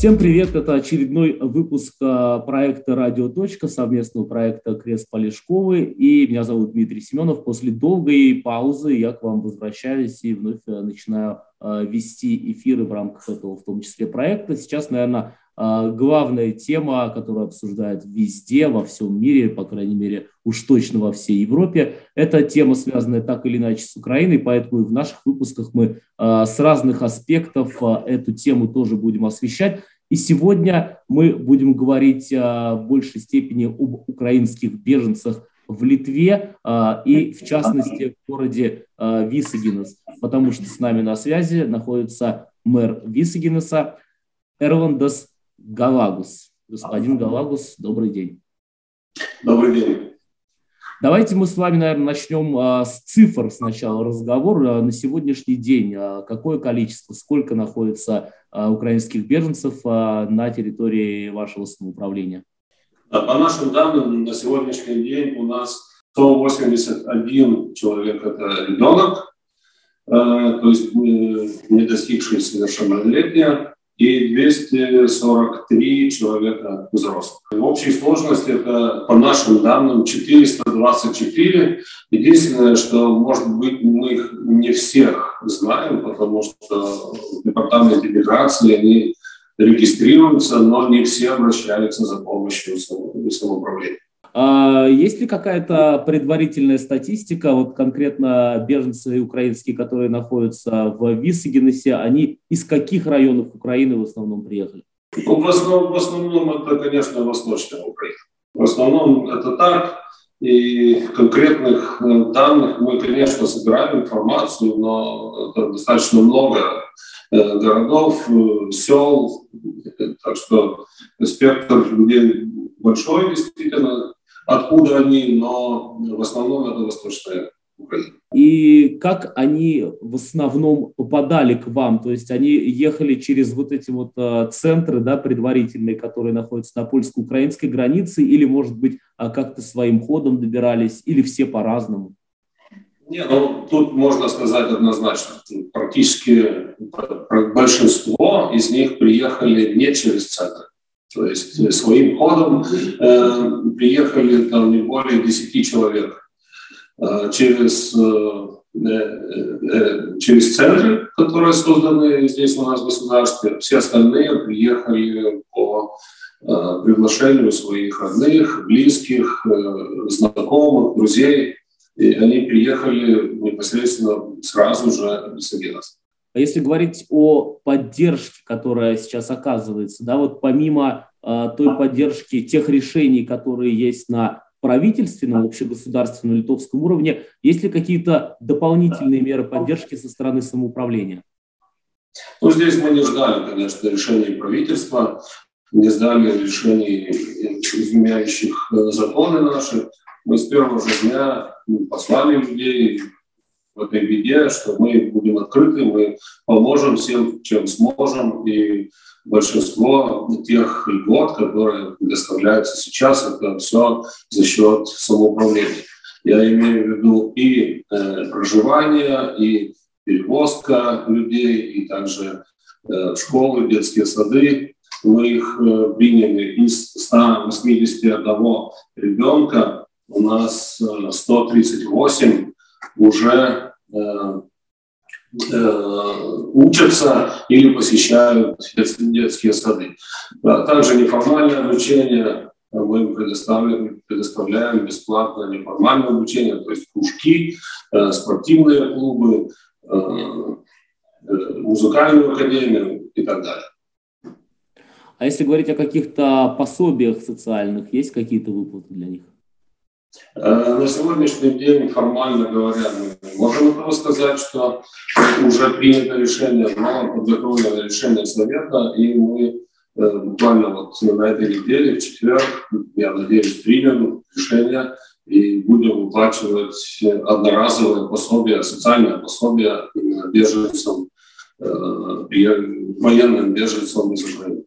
Всем привет! Это очередной выпуск а, проекта «Радио. Точка», совместного проекта Крест Полешковы. И меня зовут Дмитрий Семенов. После долгой паузы я к вам возвращаюсь и вновь э, начинаю а, вести эфиры в рамках этого, в том числе, проекта. Сейчас, наверное, главная тема, которую обсуждают везде, во всем мире, по крайней мере, уж точно во всей Европе, это тема, связанная так или иначе с Украиной, поэтому в наших выпусках мы с разных аспектов эту тему тоже будем освещать. И сегодня мы будем говорить а, в большей степени об украинских беженцах в Литве а, и, в частности, в городе а, Висагинес, потому что с нами на связи находится мэр Висагинеса Эрландас Галагус. Господин Галагус, добрый день. Добрый день. Давайте мы с вами, наверное, начнем а, с цифр сначала разговор. А, на сегодняшний день а, какое количество, сколько находится украинских беженцев на территории вашего самоуправления? По нашим данным, на сегодняшний день у нас 181 человек – это ребенок, а, то есть не достигший совершеннолетия и 243 человека взрослых. В общей сложности это, по нашим данным, 424. Единственное, что, может быть, мы их не всех знаем, потому что в департаменте миграции они регистрируются, но не все обращаются за помощью в самоуправлению. А есть ли какая-то предварительная статистика, вот конкретно беженцы украинские, которые находятся в Висагенесе, они из каких районов Украины в основном приехали? Ну, в, основном, в основном это, конечно, восточная Украина. В основном это так. И конкретных э, данных мы, конечно, собираем информацию, но это достаточно много э, городов, э, сел. Так что спектр людей большой, действительно откуда они, но в основном это Восточная Украина. И как они в основном попадали к вам? То есть они ехали через вот эти вот э, центры да, предварительные, которые находятся на польско-украинской границе, или, может быть, а, как-то своим ходом добирались, или все по-разному? Не, ну тут можно сказать однозначно, практически большинство из них приехали не через центр. То есть э, своим ходом э, приехали там не более 10 человек э, через, э, э, через центры, которые созданы здесь у нас в государстве. Все остальные приехали по э, приглашению своих родных, близких, э, знакомых, друзей. И они приехали непосредственно сразу же в Сагенас. А если говорить о поддержке, которая сейчас оказывается, да, вот помимо э, той поддержки, тех решений, которые есть на правительственном, общегосударственном литовском уровне, есть ли какие-то дополнительные меры поддержки со стороны самоуправления? Ну, здесь мы не ждали, конечно, решений правительства, не ждали решений, изменяющих э, законы наши. Мы с первого же дня послали людей, в этой беде, что мы будем открыты, мы поможем всем, чем сможем, и большинство тех льгот, которые предоставляются сейчас, это все за счет самоуправления. Я имею в виду и э, проживание, и перевозка людей, и также э, школы, детские сады. Мы их э, приняли из 181 ребенка, у нас 138 э, уже э, э, учатся или посещают детские сады. Также неформальное обучение мы предоставляем, предоставляем бесплатно неформальное обучение, то есть кружки, э, спортивные клубы, музыкальную академию и так далее. А если говорить о каких-то пособиях социальных, есть какие-то выплаты для них? Э, на сегодняшний день, формально говоря, мы можем этого сказать, что уже принято решение, но подготовлено решение Совета, и мы э, буквально вот на этой неделе, в четверг, я надеюсь, примем решение и будем выплачивать одноразовое пособие, социальное пособие беженцам, э, военным беженцам из Украины.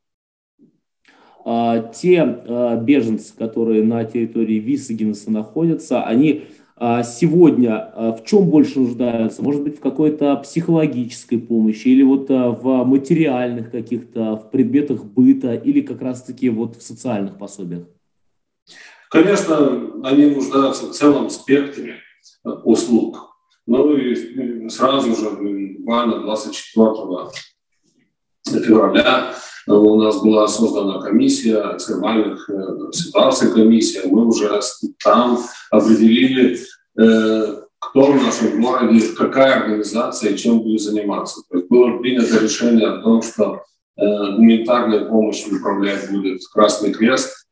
А, те а, беженцы, которые на территории Висагинеса находятся, они а сегодня в чем больше нуждаются? Может быть, в какой-то психологической помощи или вот в материальных каких-то, в предметах быта или как раз-таки вот в социальных пособиях? Конечно, они нуждаются в целом спектре услуг. Ну и сразу же, буквально 24 февраля у нас была создана комиссия экстремальных э, ситуаций комиссия. Мы уже там определили, э, кто в нашем городе, какая организация и чем будет заниматься. То есть было принято решение о том, что э, гуманитарной помощью управлять будет Красный Крест.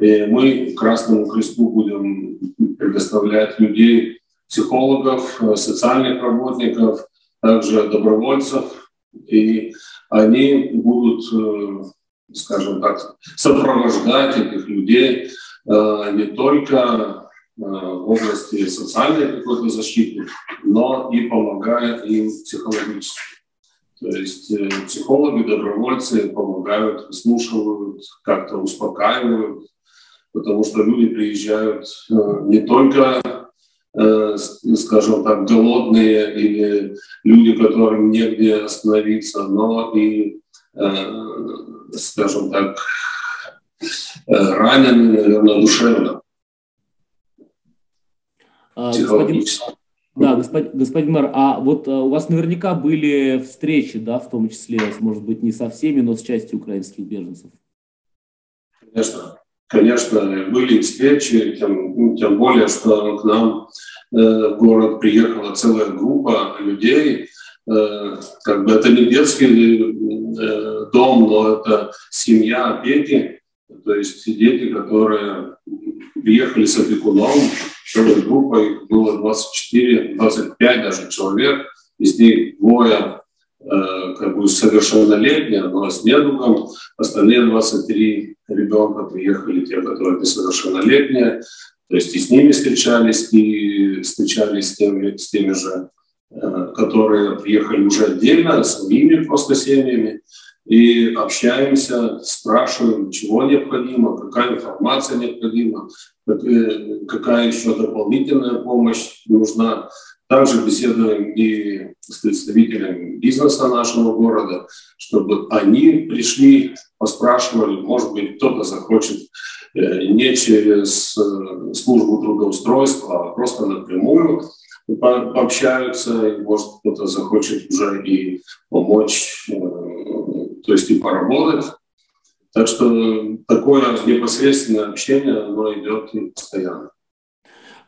И мы Красному Кресту будем предоставлять людей, психологов, социальных работников, также добровольцев. И они будут, э, скажем так, сопровождать этих людей э, не только э, в области социальной какой-то защиты, но и помогая им психологически. То есть психологи, добровольцы помогают, выслушивают, как-то успокаивают, потому что люди приезжают не только скажем так, голодные или люди, которым негде остановиться, но и, э, скажем так, э, ранены, наверное, душевно, а, психологически. Да, господин, господин мэр, а вот у вас наверняка были встречи, да, в том числе, может быть, не со всеми, но с частью украинских беженцев. Конечно. Конечно, были встречи, тем, ну, тем более, что к нам э, в город приехала целая группа людей. Э, как бы это не детский э, дом, но это семья опеки, то есть дети, которые приехали с опекуном, целая группа, их было 24, 25 даже человек, из них двое как бы совершеннолетняя, но с недугом. Остальные 23 ребенка приехали, те, которые несовершеннолетние. То есть и с ними встречались, и встречались с теми, с теми же, э, которые приехали уже отдельно, своими просто семьями. И общаемся, спрашиваем, чего необходимо, какая информация необходима, какая еще дополнительная помощь нужна. Также беседуем и с представителями бизнеса нашего города, чтобы они пришли, поспрашивали, может быть, кто-то захочет э, не через э, службу трудоустройства, а просто напрямую пообщаются, может, кто-то захочет уже и помочь, э, то есть и поработать. Так что такое непосредственное общение, оно идет постоянно.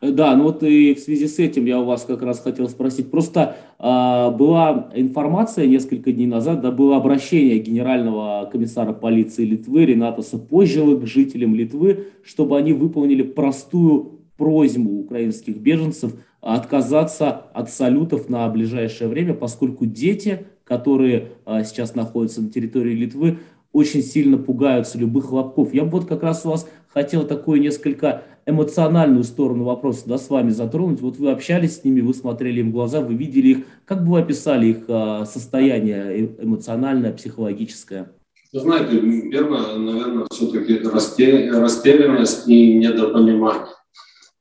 Э, да, ну вот и в связи с этим я у вас как раз хотел спросить. Просто э, была информация несколько дней назад, да, было обращение генерального комиссара полиции Литвы Рената Сапожила к жителям Литвы, чтобы они выполнили простую просьбу украинских беженцев отказаться от салютов на ближайшее время, поскольку дети, которые э, сейчас находятся на территории Литвы, очень сильно пугаются любых хлопков. Я бы вот как раз у вас хотел такую несколько эмоциональную сторону вопроса да, с вами затронуть. Вот вы общались с ними, вы смотрели им в глаза, вы видели их. Как бы вы описали их а, состояние э, эмоциональное, психологическое? Вы знаете, первое, наверное, все-таки растерянность и недопонимание.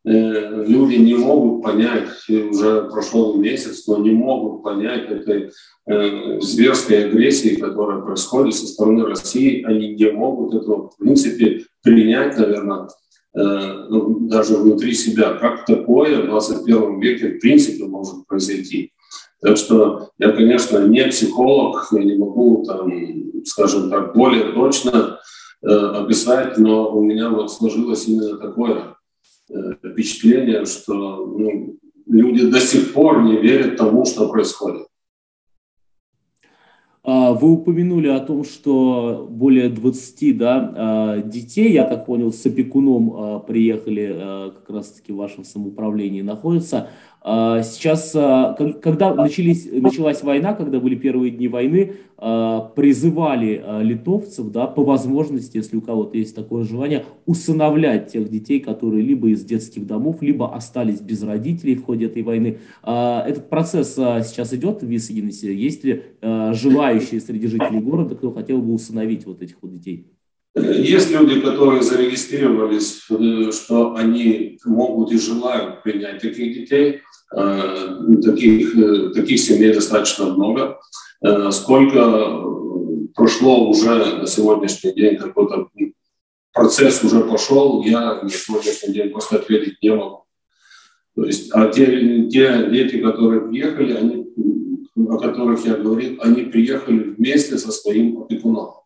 Э, люди не могут понять, уже прошел месяц, но не могут понять этой э, зверской агрессии, которая происходит со стороны России. Они не могут этого, в принципе, принять, наверное, э, даже внутри себя. Как такое в 21 веке, в принципе, может произойти? Так что я, конечно, не психолог, я не могу, там, скажем так, более точно э, описать, но у меня вот сложилось именно такое Э, впечатление, что ну, люди до сих пор не верят тому, что происходит. А, вы упомянули о том, что более 20 да, а, детей, я так понял, с опекуном а, приехали как раз-таки в вашем самоуправлении находятся. А, сейчас, а, когда начались, началась война, когда были первые дни войны, а, призывали литовцев, да, по возможности, если у кого-то есть такое желание, усыновлять тех детей, которые либо из детских домов, либо остались без родителей в ходе этой войны. Этот процесс сейчас идет в Висагенесе. Есть ли желающие среди жителей города, кто хотел бы усыновить вот этих вот детей? Есть люди, которые зарегистрировались, что они могут и желают принять таких детей. Таких, таких семей достаточно много. Сколько прошло уже на сегодняшний день какой-то процесс уже пошел, я на сегодняшний день просто ответить не могу. То есть, а те, те дети, которые приехали, они, о которых я говорил, они приехали вместе со своим опекуном.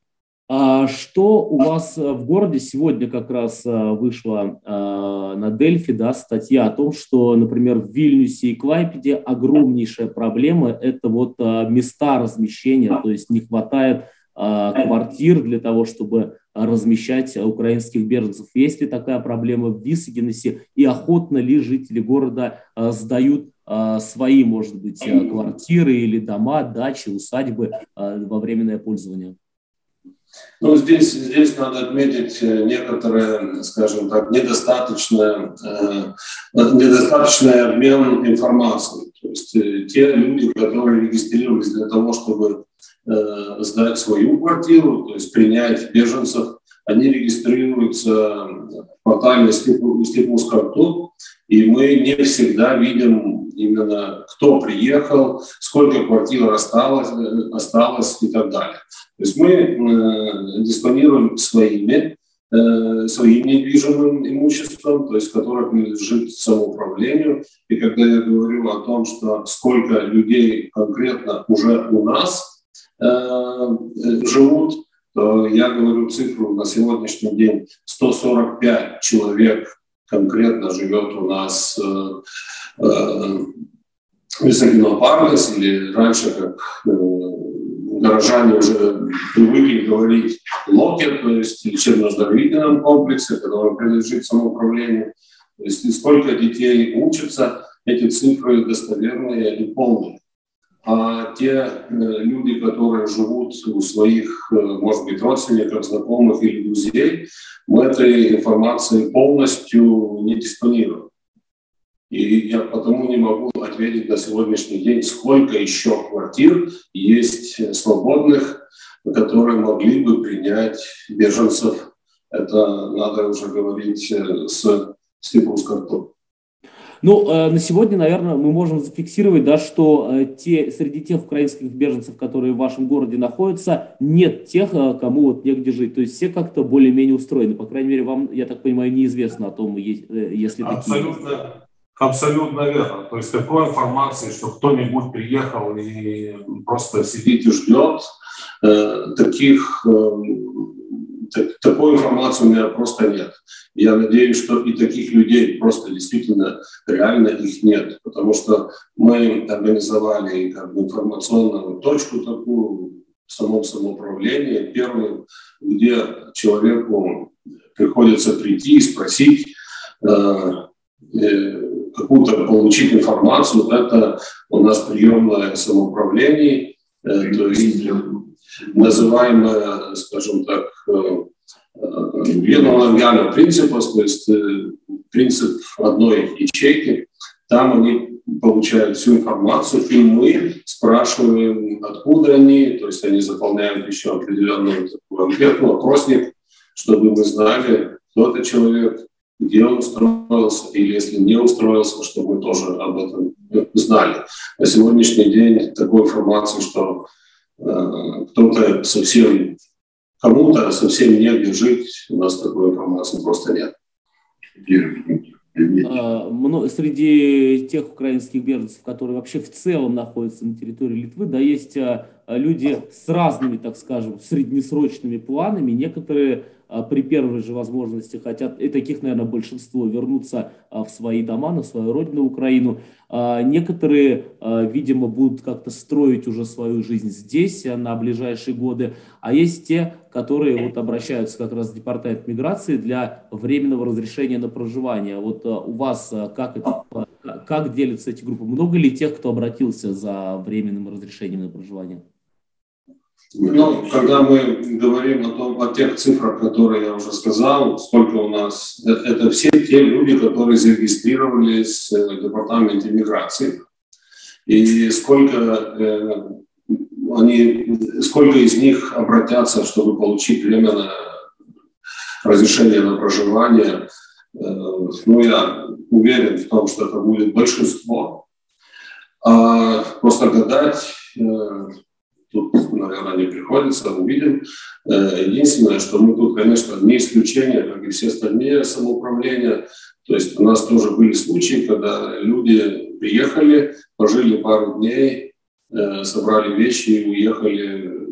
А что у вас в городе сегодня как раз а, вышла а, на Дельфи, да, статья о том, что, например, в Вильнюсе и Клайпеде огромнейшая проблема – это вот места размещения, то есть не хватает квартир для того, чтобы размещать украинских беженцев. Есть ли такая проблема в Висагенесе и охотно ли жители города сдают свои, может быть, квартиры или дома, дачи, усадьбы во временное пользование? Ну, здесь, здесь надо отметить э, некоторые, скажем так, недостаточное, э, недостаточный обмен информацией. То есть э, те люди, которые регистрировались для того, чтобы э, сдать свою квартиру, то есть принять беженцев, они регистрируются в портале Степус.карту, и мы не всегда видим именно кто приехал, сколько квартир осталось, осталось и так далее. То есть мы э, диспонируем своими, э, своим недвижимым имуществом, то есть которое принадлежит самоуправлению. И когда я говорю о том, что сколько людей конкретно уже у нас э, живут, я говорю цифру на сегодняшний день 145 человек конкретно живет у нас э, э, или раньше, как э, горожане уже привыкли говорить локет, то есть лечебно-оздоровительном комплексе, который принадлежит самоуправлению. То есть и сколько детей учатся, эти цифры достоверные и полные. А те э, люди, которые живут у своих, э, может быть, родственников, знакомых или друзей, мы этой информацией полностью не диспонируем. И я потому не могу ответить на сегодняшний день, сколько еще квартир есть свободных, которые могли бы принять беженцев. Это надо уже говорить э, с Степанскартом. Ну, э, на сегодня, наверное, мы можем зафиксировать, да, что э, те, среди тех украинских беженцев, которые в вашем городе находятся, нет тех, э, кому вот негде жить. То есть все как-то более-менее устроены. По крайней мере, вам, я так понимаю, неизвестно о том, если Абсолютно, такие... абсолютно верно. То есть такой информации, что кто-нибудь приехал и просто сидит и ждет, таких так, такой информации у меня просто нет. Я надеюсь, что и таких людей просто действительно реально их нет, потому что мы организовали как бы информационную точку такую в самом самоуправлении, первую, где человеку приходится прийти и спросить, э, э, какую-то получить информацию. Это у нас приемное самоуправление, э, то есть называемое, скажем так, единого принципа, то есть э, принцип одной ячейки, там они получают всю информацию, и мы спрашиваем, откуда они, то есть они заполняют еще определенную такую анкету, опросник, чтобы мы знали, кто это человек, где он устроился, или если не устроился, чтобы мы тоже об этом знали. На сегодняшний день такой информации, что э, кто-то совсем Кому-то совсем негде жить, у нас такой информации просто нет. А, среди тех украинских беженцев, которые вообще в целом находятся на территории Литвы, да, есть а, люди с разными, так скажем, среднесрочными планами. Некоторые а, при первой же возможности хотят, и таких, наверное, большинство, вернуться а, в свои дома, на свою родину Украину. А, некоторые, видимо, будут как-то строить уже свою жизнь здесь на ближайшие годы, а есть те, которые вот обращаются как раз в департамент миграции для временного разрешения на проживание. Вот у вас как это, как делятся эти группы? Много ли тех, кто обратился за временным разрешением на проживание? Ну, когда мы говорим о, том, о тех цифрах, которые я уже сказал, сколько у нас, это, это все те люди, которые зарегистрировались в департаменте миграции. И сколько, э, они, сколько из них обратятся, чтобы получить временное разрешение на проживание. Ну, я уверен в том, что это будет большинство. А просто гадать тут, наверное, не приходится, увидим. Единственное, что мы тут, конечно, не исключение, как и все остальные самоуправления. То есть у нас тоже были случаи, когда люди приехали, пожили пару дней, Э, собрали вещи и уехали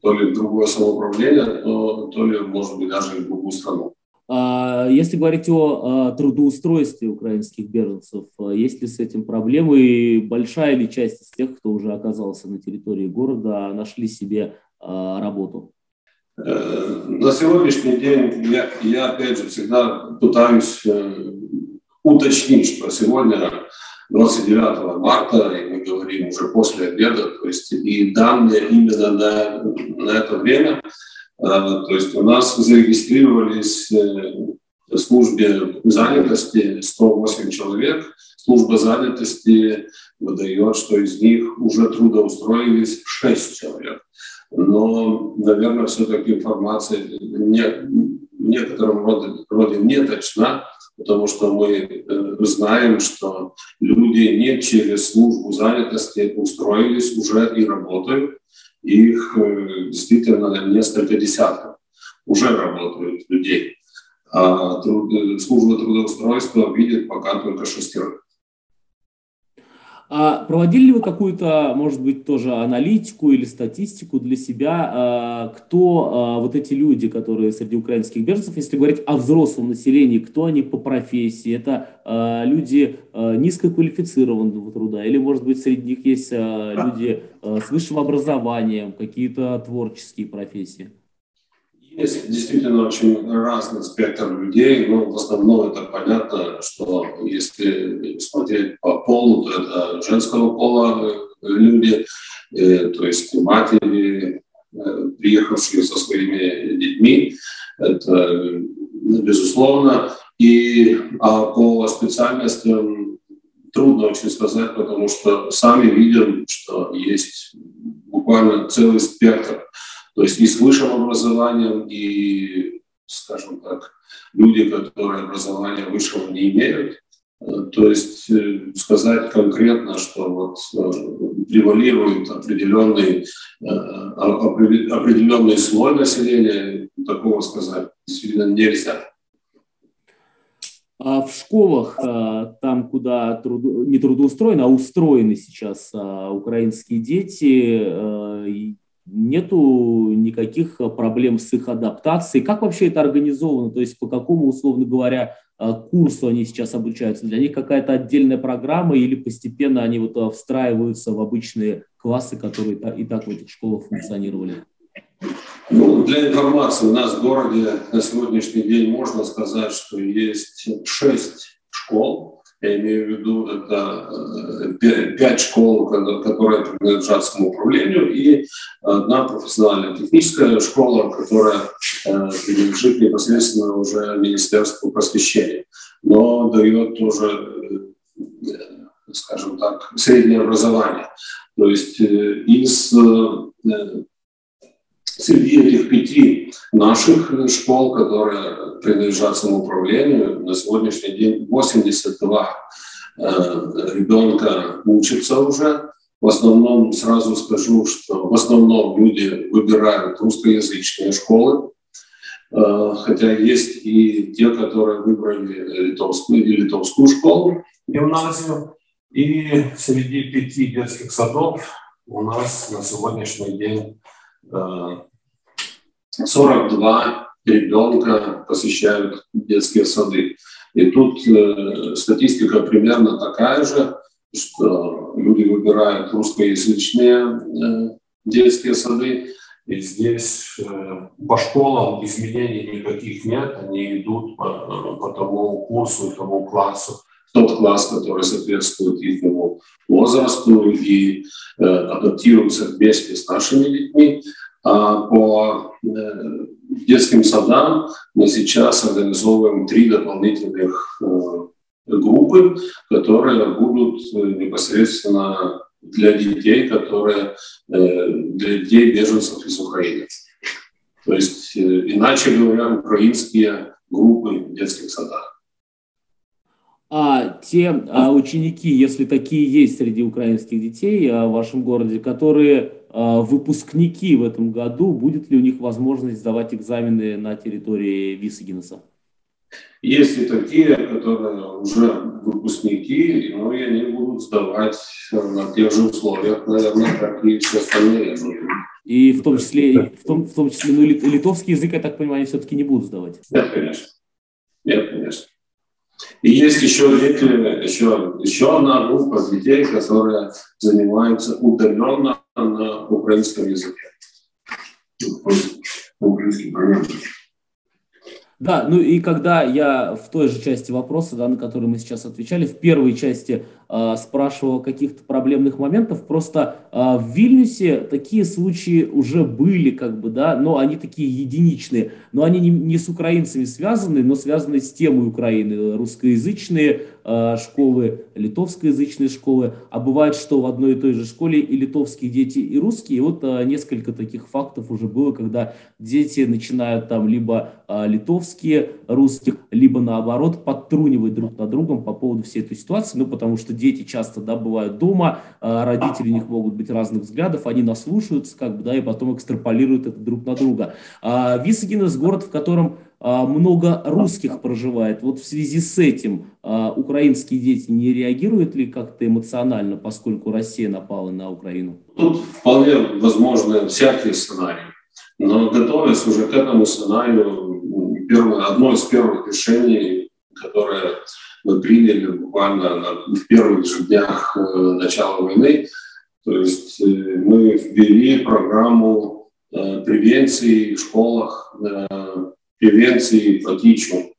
то ли в другое самоуправление, то, то ли, может быть, даже в другую страну. А если говорить о трудоустройстве украинских беженцев, э, есть ли с этим проблемы? И большая ли часть из тех, кто уже оказался на территории города, нашли себе э, работу? На сегодняшний день я, я опять же всегда пытаюсь уточнить, что сегодня 29 марта, и мы говорим уже после обеда, то есть и данные именно на, на это время, э, то есть у нас зарегистрировались э, в службе занятости 108 человек, служба занятости выдает, что из них уже трудоустроились 6 человек. Но, наверное, все-таки информация не, в некотором роде, роде не точна, потому что мы э, знаем, что люди не через службу занятости устроились уже и работают. Их э, действительно несколько десятков уже работают людей. А труд, служба трудоустройства видит пока только шестерых. А проводили ли вы какую-то, может быть, тоже аналитику или статистику для себя, а, кто а, вот эти люди, которые среди украинских беженцев, если говорить о взрослом населении, кто они по профессии? Это а, люди низкоквалифицированного труда или, может быть, среди них есть люди с высшим образованием, какие-то творческие профессии? Есть действительно очень разный спектр людей, но в основном это понятно, что если смотреть по полу, то это женского пола э, люди, э, то есть матери, э, приехавшие со своими детьми, это безусловно. И а по специальностям трудно очень сказать, потому что сами видим, что есть буквально целый спектр то есть и с высшим образованием, и, скажем так, люди, которые образования высшего не имеют. Э, то есть э, сказать конкретно, что вот э, превалирует определенный, определенный слой населения, такого сказать действительно нельзя. А в школах, там, куда труд... не трудоустроены, а устроены сейчас украинские дети, нету никаких э, проблем с их адаптацией. Как вообще это организовано? То есть по какому, условно говоря, э, курсу они сейчас обучаются? Для них какая-то отдельная программа или постепенно они вот э, встраиваются в обычные классы, которые и так в этих школах функционировали? Ну, для информации, у нас в городе на сегодняшний день можно сказать, что есть шесть школ, я имею в виду это э, пять школ, которые принадлежат самоуправлению, и одна профессиональная техническая школа, которая э, принадлежит непосредственно уже Министерству просвещения, но дает тоже, э, скажем так, среднее образование. То есть из Среди этих пяти наших школ, которые принадлежат самоуправлению, на сегодняшний день 82 э, ребенка учатся уже. В основном, сразу скажу, что в основном люди выбирают русскоязычные школы, э, хотя есть и те, которые выбрали литовскую или литовскую школу, гимназию. И среди пяти детских садов у нас на сегодняшний день 42 ребенка посещают детские сады. И тут э, статистика примерно такая же, что люди выбирают русскоязычные э, детские сады, и здесь э, по школам изменений никаких нет, они идут по, по тому курсу, тому классу, тот класс, который соответствует их возрасту и э, адаптируется вместе с нашими детьми. А по э, детским садам мы сейчас организовываем три дополнительных э, группы, которые будут э, непосредственно для детей, которые для детей беженцев из Украины. То есть, иначе говоря, украинские группы в детских садах. А те а, ученики, если такие есть среди украинских детей а, в вашем городе, которые а, выпускники в этом году, будет ли у них возможность сдавать экзамены на территории Висагинеса? Есть и такие, которые уже выпускники, но и они будут сдавать на тех же условиях, наверное, как и все остальные. И в том числе, в том, в том числе ну, литовский язык, я так понимаю, все-таки не будут сдавать? Нет, конечно. Нет, конечно. И есть еще дети, еще, еще одна группа детей, которые занимаются удаленно на украинском языке. Да, ну и когда я в той же части вопроса, да, на который мы сейчас отвечали, в первой части спрашивал о каких-то проблемных моментах, просто э, в Вильнюсе такие случаи уже были, как бы, да, но они такие единичные, но они не, не с украинцами связаны, но связаны с темой Украины, русскоязычные э, школы, литовскоязычные школы, а бывает, что в одной и той же школе и литовские дети, и русские, и вот э, несколько таких фактов уже было, когда дети начинают там либо э, литовские, русских, либо наоборот подтрунивать друг над другом по поводу всей этой ситуации, ну, потому что дети часто, да, бывают дома, а, родители у них могут быть разных взглядов, они наслушаются, как бы, да, и потом экстраполируют это друг на друга. А, Висагинес – город, в котором а, много русских проживает. Вот в связи с этим украинские дети не реагируют ли как-то эмоционально, поскольку Россия напала на Украину? Тут вполне возможны всякие сценарии. Но готовясь уже к этому сценарию, первое, одно из первых решений, которое мы приняли буквально на, в первых же днях э, начала войны. То есть э, мы ввели программу э, превенции в школах, превенции по тичу,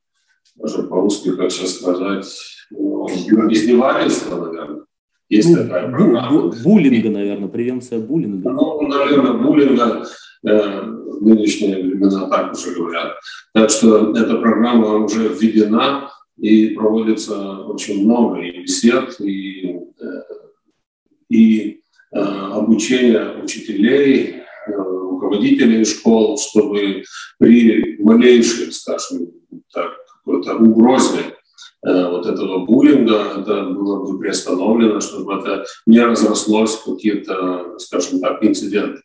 даже по-русски, как сейчас сказать, ну, издевательства, наверное. Есть ну, такая программа. Буллинга, наверное, превенция буллинга. Ну, наверное, буллинга нынешние времена так уже говорят. Так что эта программа уже введена и проводится очень много и бесед, и, э, и э, обучение учителей, э, руководителей школ, чтобы при малейшей, скажем так, какой-то угрозе вот этого буллинга, это было бы приостановлено, чтобы это не разрослось в какие-то, скажем так, инциденты.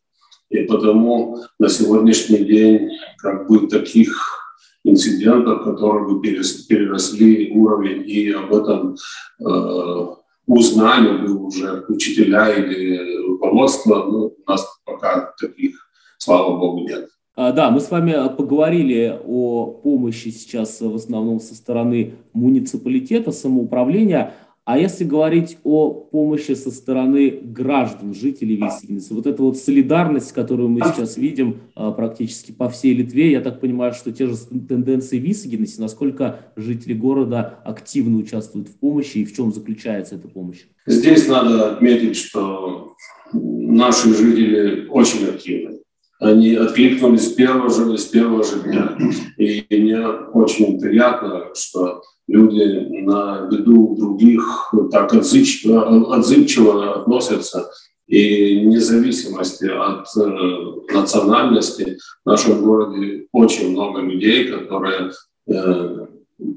И потому на сегодняшний день как бы таких инцидентов, которые бы переросли уровень, и об этом э, узнали бы уже учителя или руководство, ну, у нас пока таких, слава богу, нет. А, да, мы с вами поговорили о помощи сейчас в основном со стороны муниципалитета, самоуправления. А если говорить о помощи со стороны граждан, жителей Висагинеса, вот эта вот солидарность, которую мы сейчас видим а, практически по всей Литве, я так понимаю, что те же тенденции в Висагинесе, насколько жители города активно участвуют в помощи и в чем заключается эта помощь? Здесь надо отметить, что наши жители очень активны. Они откликнулись с первого же, с первого же дня. И мне очень приятно, что люди на беду других так отзывчиво, отзывчиво относятся. И вне зависимости от э, национальности в нашем городе очень много людей, которые э,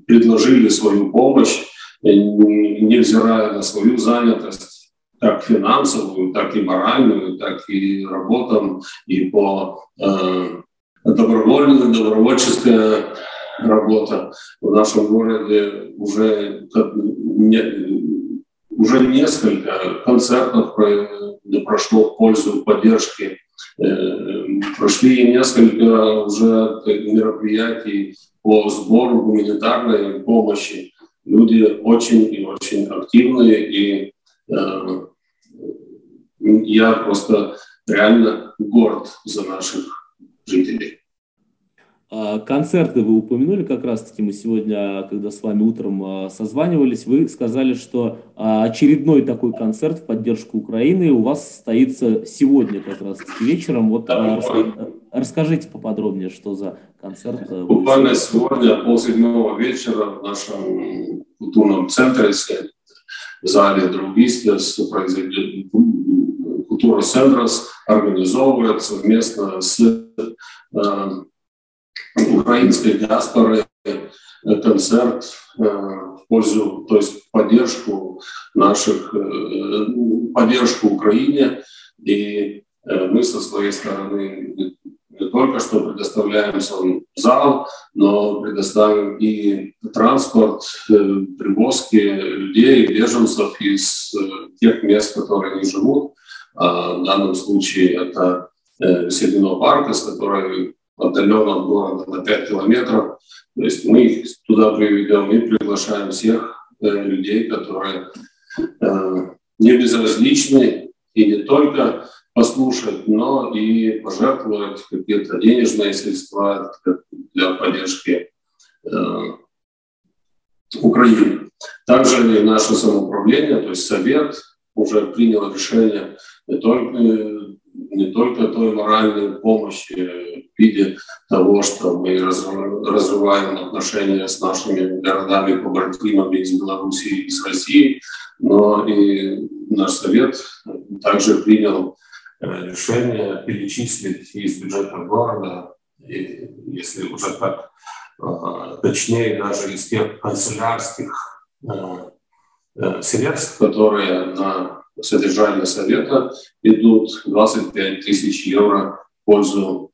предложили свою помощь, э, невзирая на свою занятость, как финансовую, так и моральную, так и работам, и по э, добровольной, добровольческая работа в нашем городе уже, уже несколько концертов прошло в пользу поддержки. Э, прошли несколько уже мероприятий по сбору гуманитарной помощи. Люди очень и очень активные, и э, я просто реально горд за наших жителей. А, концерты вы упомянули как раз-таки, мы сегодня, когда с вами утром а, созванивались, вы сказали, что а, очередной такой концерт в поддержку Украины у вас состоится сегодня как раз-таки вечером. Вот да, расскажите поподробнее, что за концерт. Буквально сегодня пол седьмого вечера в нашем культурном центре в зале Другистес произойдет Культура Сендрос организовывает совместно с украинской диаспорой концерт в пользу, то есть поддержку наших, поддержку Украине. И мы со своей стороны не только что предоставляем сам зал, но предоставим и транспорт, э, привозки людей, беженцев из э, тех мест, в которых они живут. А в данном случае это э, Седино парка, с которой отдален от города на 5 километров. То есть мы их туда приведем и приглашаем всех людей, которые не безразличны и не только послушать, но и пожертвовать какие-то денежные средства для поддержки э, Украины. Также и наше самоуправление, то есть Совет, уже принял решение не только, не только той моральной помощи в виде того, что мы разрываем отношения с нашими городами-побратимами из Беларуси и из России, но и наш Совет также принял Э, решение перечислить из бюджета города, и, если уже так э, точнее, даже из тех канцелярских э, средств, которые на содержание совета идут 25 тысяч евро в пользу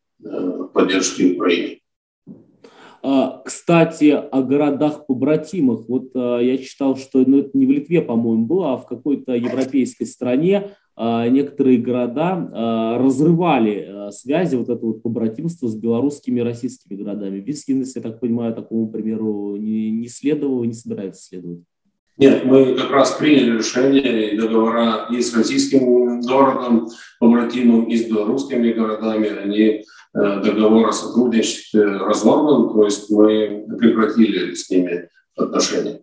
поддержки Украины. А, кстати, о городах-побратимах. Вот я читал, что ну, это не в Литве, по-моему, было, а в какой-то европейской стране а, некоторые города а, разрывали а, связи, вот это вот побратимство с белорусскими и российскими городами. Вискинес, я так понимаю, такому примеру не, не следовал и не собирается следовать. Нет, мы как раз приняли решение договора и с российским городом, побратимым, и с белорусскими городами. Они э, договор о сотрудничестве разорван, то есть мы прекратили с ними отношения.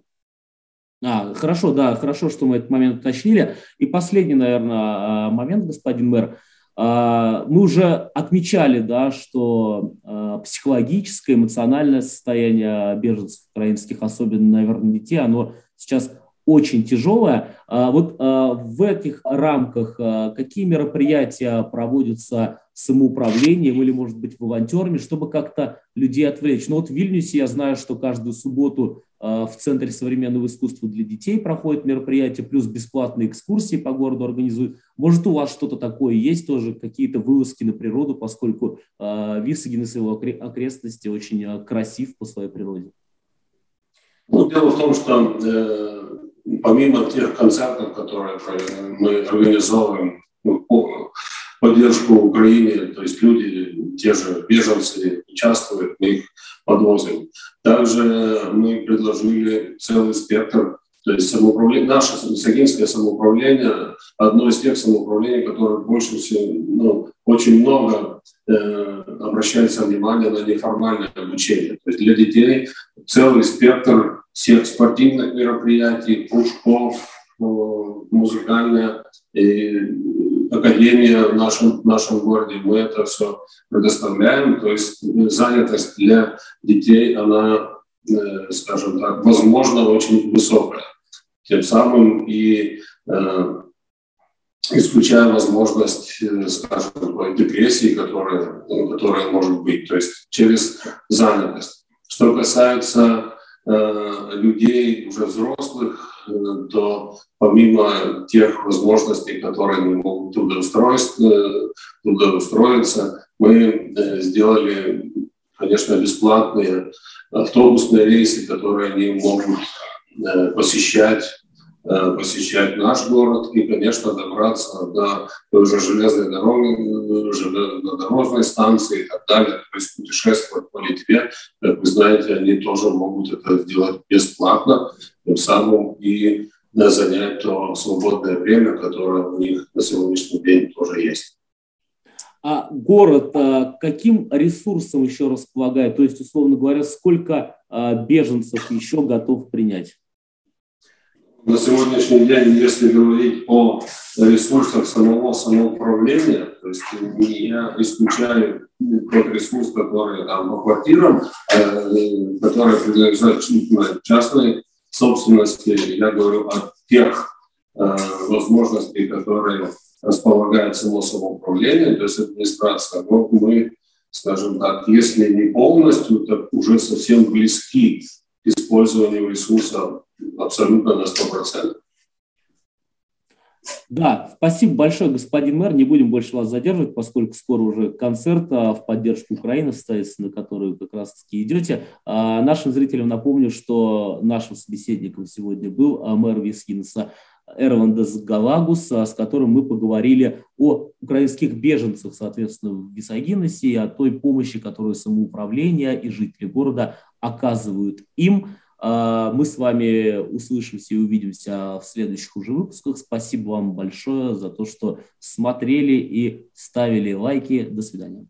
А, хорошо, да, хорошо, что мы этот момент уточнили. И последний, наверное, а, момент, господин мэр. А, мы уже отмечали, да, что а, психологическое, эмоциональное состояние беженцев украинских, особенно, наверное, детей, оно сейчас очень тяжелое. Вот в этих рамках какие мероприятия проводятся самоуправлением или, может быть, волонтерами, чтобы как-то людей отвлечь? Ну вот в Вильнюсе я знаю, что каждую субботу а, в Центре современного искусства для детей проходит мероприятие, плюс бесплатные экскурсии по городу организуют. Может, у вас что-то такое есть тоже, какие-то вылазки на природу, поскольку Висагинес и его окрестности очень а, красив по своей природе? Ну, дело в том, что э, помимо тех концертов, которые мы организовываем ну, поддержку Украине, то есть люди, те же беженцы участвуют, мы их подвозим. Также мы предложили целый спектр, то есть самоуправление, наше Сагинское самоуправление, одно из тех самоуправлений, которое больше всего, ну, очень много э, обращается внимание на неформальное обучение. То есть для детей целый спектр всех спортивных мероприятий, кружков, э, музыкальная академия в нашем, в нашем городе, мы это все предоставляем. То есть занятость для детей, она, э, скажем так, возможно, очень высокая. Тем самым и э, исключая возможность, э, скажем, депрессии, которая, которая может быть, то есть через занятость. Что касается людей уже взрослых, то помимо тех возможностей, которые мы могут трудоустроиться, трудоустроиться мы э, сделали, конечно, бесплатные автобусные рейсы, которые они могут э, посещать э, посещать наш город и, конечно, добраться до той же железной дороги, железнодорожной станции и так далее, то есть путешествовать по Литве. Как вы знаете, они тоже могут это сделать бесплатно, тем самым и занять то свободное время, которое у них на сегодняшний день тоже есть. А город каким ресурсом еще располагает? То есть, условно говоря, сколько беженцев еще готов принять? На сегодняшний день, если говорить о ресурсах самого самоуправления, то есть я исключаю тот ресурс, который там по квартирам, э, который принадлежит частной собственности, я говорю о тех э, возможностях, которые располагает само самоуправление, то есть администрация, но мы, скажем так, если не полностью, то уже совсем близки к использованию ресурсов абсолютно на 100%. Да, спасибо большое, господин мэр. Не будем больше вас задерживать, поскольку скоро уже концерт а, в поддержку Украины состоится, на который как раз-таки идете. А, нашим зрителям напомню, что нашим собеседником сегодня был а, мэр Вискинса Эрвандес Галагус, с которым мы поговорили о украинских беженцах, соответственно, в Висагиносе и о той помощи, которую самоуправление и жители города оказывают им. А, мы с вами услышимся и увидимся в следующих уже выпусках. Спасибо вам большое за то, что смотрели и ставили лайки. До свидания.